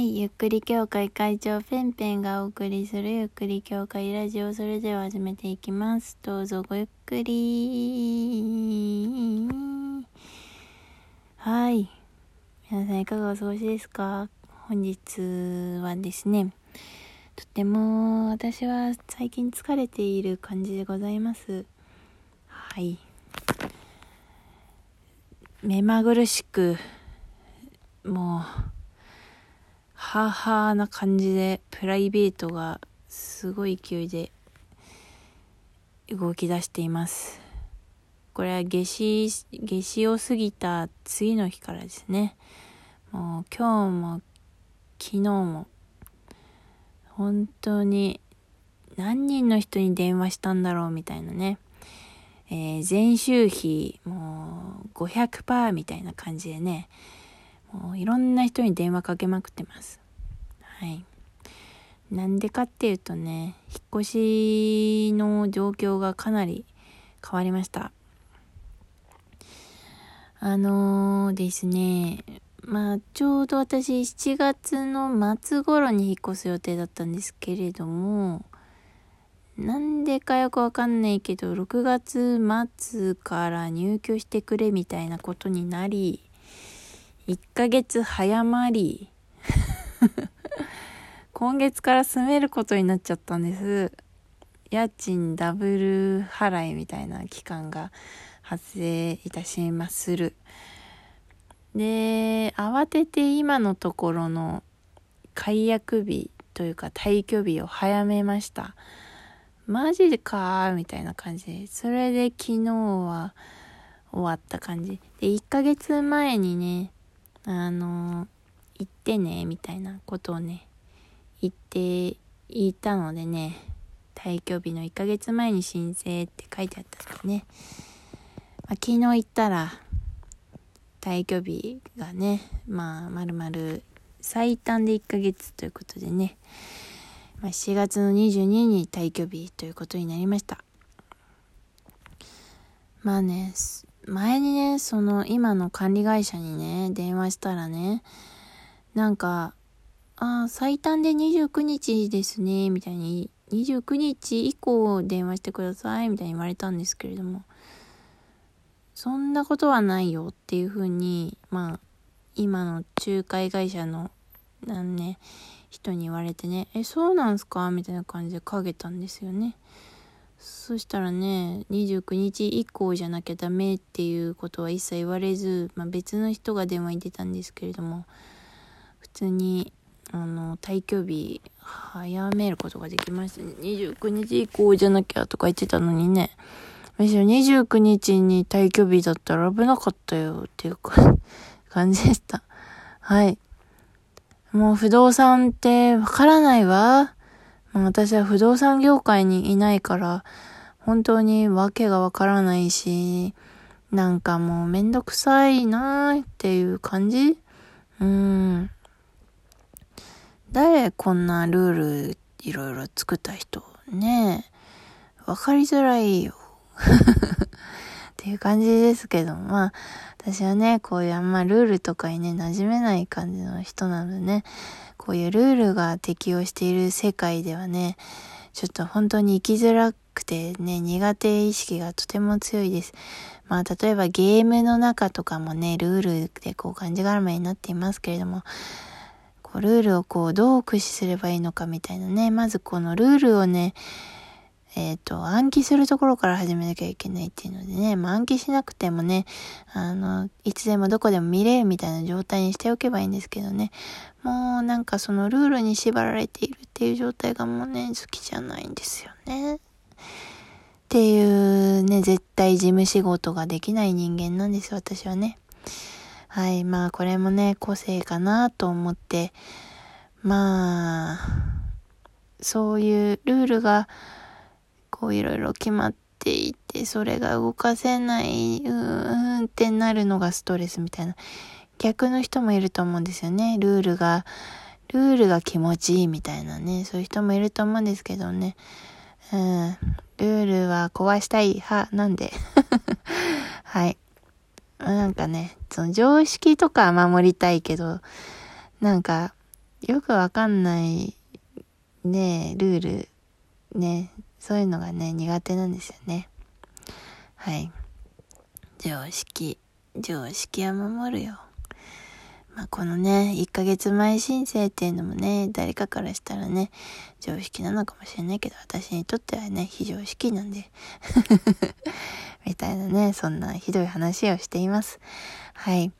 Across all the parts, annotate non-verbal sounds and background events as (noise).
い、ゆっくり協会会長ペンペンがお送りするゆっくり協会ラジオ、それでは始めていきます。どうぞごゆっくり。はい。皆さんいかがお過ごしですか？本日はですね、とても私は最近疲れている感じでございます。はい。目まぐるしく、もう、はあはあな感じでプライベートがすごい勢いで動き出しています。これは夏至夏至を過ぎた次の日からですね。もう今日も昨日も本当に何人の人に電話したんだろうみたいなね、えー、前週比もう500%みたいな感じでね。もういろんな人に電話かけまくってます。はい。なんでかっていうとね、引っ越しの状況がかなり変わりました。あのー、ですね、まあ、ちょうど私7月の末頃に引っ越す予定だったんですけれども、なんでかよくわかんないけど、6月末から入居してくれみたいなことになり、1ヶ月早まり。(laughs) 今月から住めることになっちゃったんです。家賃ダブル払いみたいな期間が発生いたしまする。で慌てて今のところの解約日というか退去日を早めました。マジかみたいな感じ。でそれで昨日は終わった感じ。で1ヶ月前にねあの、行ってね、みたいなことをね、言っていたのでね、退去日の1ヶ月前に申請って書いてあったんですね。まあ、昨日行ったら、退去日がね、まあ、まるまる最短で1ヶ月ということでね、まあ、7月の22日に退去日ということになりました。まあね、前にね、その今の管理会社にね、電話したらね、なんか、ああ最短で29日ですね、みたいに、29日以降電話してください、みたいに言われたんですけれども、そんなことはないよっていうふうに、まあ、今の仲介会社の、なんね、人に言われてね、え、そうなんすか？みたいな感じでかけたんですよね。そしたらね、29日以降じゃなきゃダメっていうことは一切言われず、まあ、別の人が電話に出たんですけれども、普通に、あの、退去日、早めることができましたね。29日以降じゃなきゃとか言ってたのにね、むしろ29日に退去日だったら危なかったよっていう感じでした。はい。もう不動産ってわからないわ。私は不動産業界にいないから、本当にわけがわからないし、なんかもうめんどくさいなーっていう感じ？うん。誰こんなルールいろいろ作った人？ねえ。わかりづらいよ。(laughs) ていう感じですけど、まあ、私はね、こういうあんまルールとかにね、馴染めない感じの人なのでね、こういうルールが適用している世界ではね、ちょっと本当に生きづらくてね、苦手意識がとても強いです。まあ、例えばゲームの中とかもね、ルールでこう感じがらめになっていますけれども、こうルールをこうどう駆使すればいいのかみたいなね、まずこのルールをね、えっ、ー、と、暗記するところから始めなきゃいけないっていうのでね、まあ、暗記しなくてもね、あの、いつでもどこでも見れるみたいな状態にしておけばいいんですけどね、もうなんかそのルールに縛られているっていう状態がもうね、好きじゃないんですよね。っていうね、絶対事務仕事ができない人間なんです、私はね。はい、まあこれもね、個性かなと思って、まあ、そういうルールが、こういろいろ決まっていて、それが動かせない、うーんってなるのがストレスみたいな。逆の人もいると思うんですよね。ルールが、ルールが気持ちいいみたいなね。そういう人もいると思うんですけどね。うん。ルールは壊したい派なんで。(laughs) はい。なんかね、その常識とか守りたいけど、なんか、よくわかんないねルールねそういうのがね苦手なんですよねはい常識常識は守るよまあ、このね、1ヶ月前申請っていうのもね、誰かからしたらね、常識なのかもしれないけど、私にとってはね、非常識なんで。(laughs) みたいなね、そんなひどい話をしています。はい。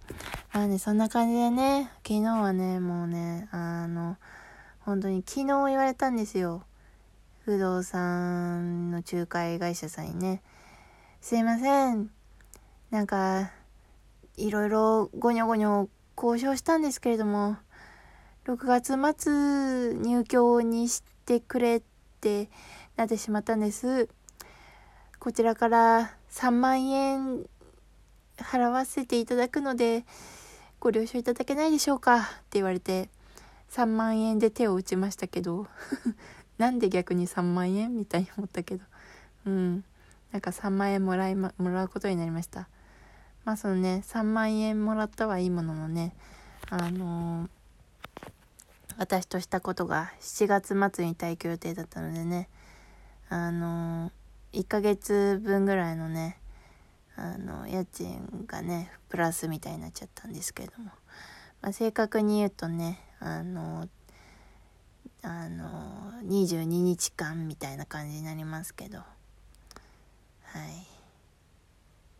あのね、そんな感じでね、昨日はね、もうね、あの、本当に昨日言われたんですよ。不動産の仲介会社さんにね、すいません。なんか、いろいろごにょごにょ交渉したんですけれども、6月末入居にしてくれってなってしまったんです。こちらから3万円払わせていただくので、ご了承いただけないでしょうかって言われて、3万円で手を打ちましたけど、なんで逆に3万円？みたいに思ったけど、うん。なんか3万円もらいま、もらうことになりました。まあそのね3万円もらったはいいもののねあのー、私としたことが7月末に退去予定だったのでねあのー、1ヶ月分ぐらいのねあの家賃がねプラスみたいになっちゃったんですけれども、まあ、正確に言うとねあのあの22日間みたいな感じになりますけどはい。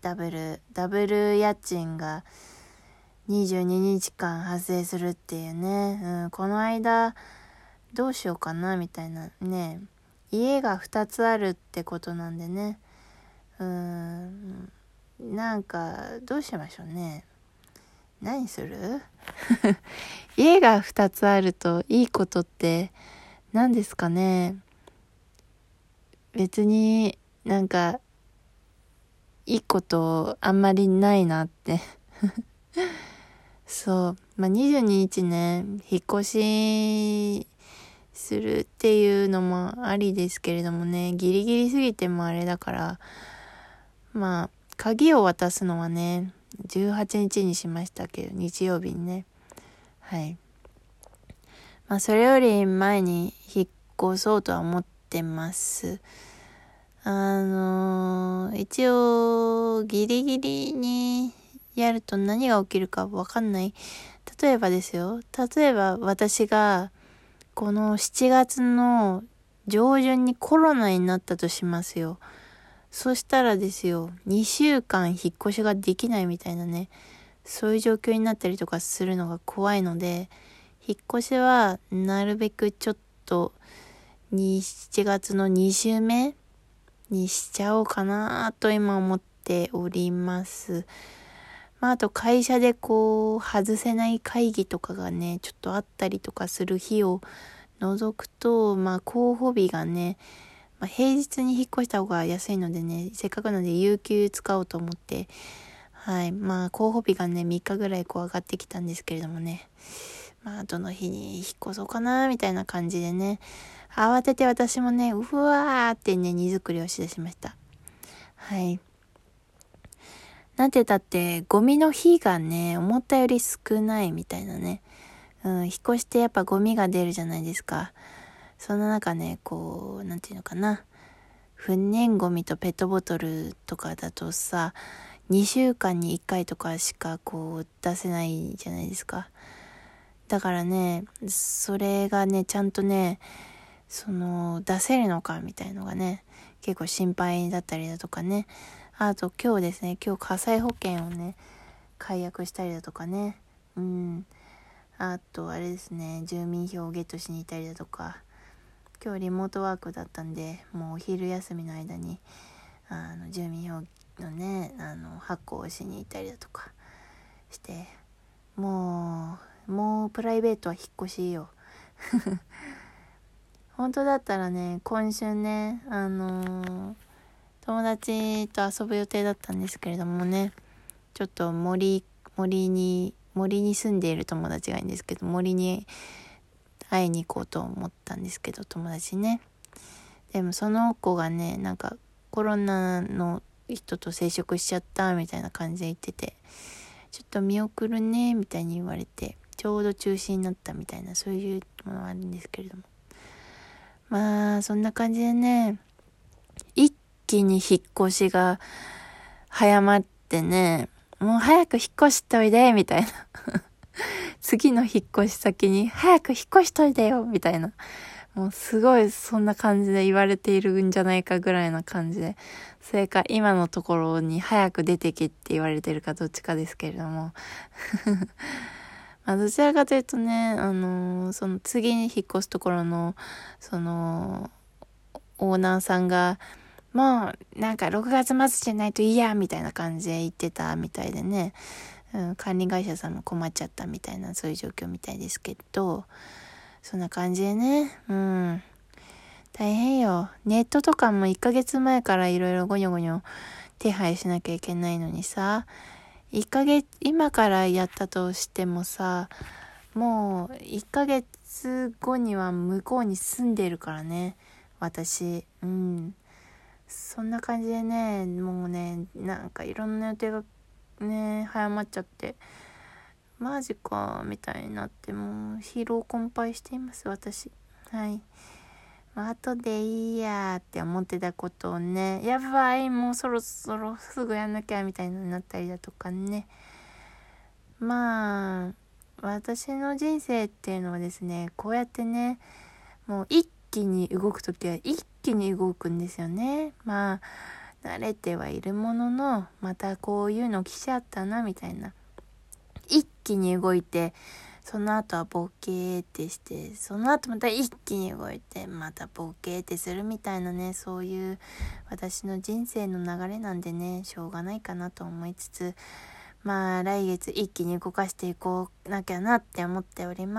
ダブル、ダブル家賃が22日間発生するっていうね、うん、この間どうしようかなみたいなね、家が2つあるってことなんでね、うん、なんかどうしましょうね。何する？(laughs) 家が2つあるといいことって何ですかね？別になんかいいことあんまりないなって。(laughs) そう。まあ、22日ね、引っ越しするっていうのもありですけれどもね、ギリギリすぎてもあれだから、まあ、鍵を渡すのはね、18日にしましたけど、日曜日にね。はい。まあ、それより前に引っ越そうとは思ってます。あのー、一応、ギリギリにやると何が起きるかわかんない。例えばですよ。例えば私が、この7月の上旬にコロナになったとしますよ。そしたらですよ、2週間引っ越しができないみたいなね、そういう状況になったりとかするのが怖いので、引っ越しはなるべくちょっと、7月の2週目にしちゃおうかなと今思っております。まあ、あと会社でこう、外せない会議とかがね、ちょっとあったりとかする日を除くと、まあ、候補日がね、まあ、平日に引っ越した方が安いのでね、せっかくなので有給使おうと思って、はい。まあ、候補日がね、3日ぐらいこう上がってきたんですけれどもね。まあ、どの日に引っ越そうかな、みたいな感じでね。慌てて私もね、うわーってね、荷造りをしだしました。はい。なんてたって、ゴミの日がね、思ったより少ないみたいなね。うん、引っ越してやっぱゴミが出るじゃないですか。その中ね、こう、なんていうのかな。不燃ゴミとペットボトルとかだとさ、2週間に1回とかしかこう出せないじゃないですか。だからね、それがね、ちゃんとね、その出せるのかみたいのがね結構心配だったりだとかねあと今日ですね今日火災保険をね解約したりだとかねうんあとあれですね住民票をゲットしに行ったりだとか今日リモートワークだったんでもうお昼休みの間にあの住民票のねあの発行をしに行ったりだとかしてもうもうプライベートは引っ越しよ (laughs) 本当だったらね、今週ね、あのー、友達と遊ぶ予定だったんですけれどもね、ちょっと森、森に、森に住んでいる友達がいるんですけど、森に会いに行こうと思ったんですけど、友達ね。でもその子がね、なんかコロナの人と接触しちゃったみたいな感じで言ってて、ちょっと見送るね、みたいに言われて、ちょうど中止になったみたいな、そういうものがあるんですけれども。まあ、そんな感じでね、一気に引っ越しが早まってね、もう早く引っ越しといで、みたいな。(laughs) 次の引っ越し先に早く引っ越しといでよ、みたいな。もうすごいそんな感じで言われているんじゃないかぐらいな感じで。それか今のところに早く出てけって言われてるかどっちかですけれども。(laughs) まあどちらかというとね、あのー、その次に引っ越すところの、その、オーナーさんが、もうなんか6月末じゃないといいやみたいな感じで言ってたみたいでね、うん、管理会社さんも困っちゃったみたいなそういう状況みたいですけどそんな感じでねうん。大変よ。ネットとかも1ヶ月前からいろいろゴニョゴニョ手配しなきゃいけないのにさ1ヶ月今からやったとしてもさもう1ヶ月後には向こうに住んでるからね私。うん。そんな感じでねもうねなんかいろんな予定がね早まっちゃって。マジかみたいになってもう疲労困憊しています私。はい。後でいいやって思ってたことをねやばいもうそろそろすぐやんなきゃみたいになったりだとかね。まあ私の人生っていうのはですねこうやってねもう一気に動く時は一気に動くんですよね。まあ慣れてはいるもののまたこういうの来ちゃったなみたいな一気に動いてその後はボケーってしてその後また一気に動いてまたボケーってするみたいなねそういう私の人生の流れなんでねしょうがないかなと思いつつまあ来月一気に動かしていこうなきゃなって思っております。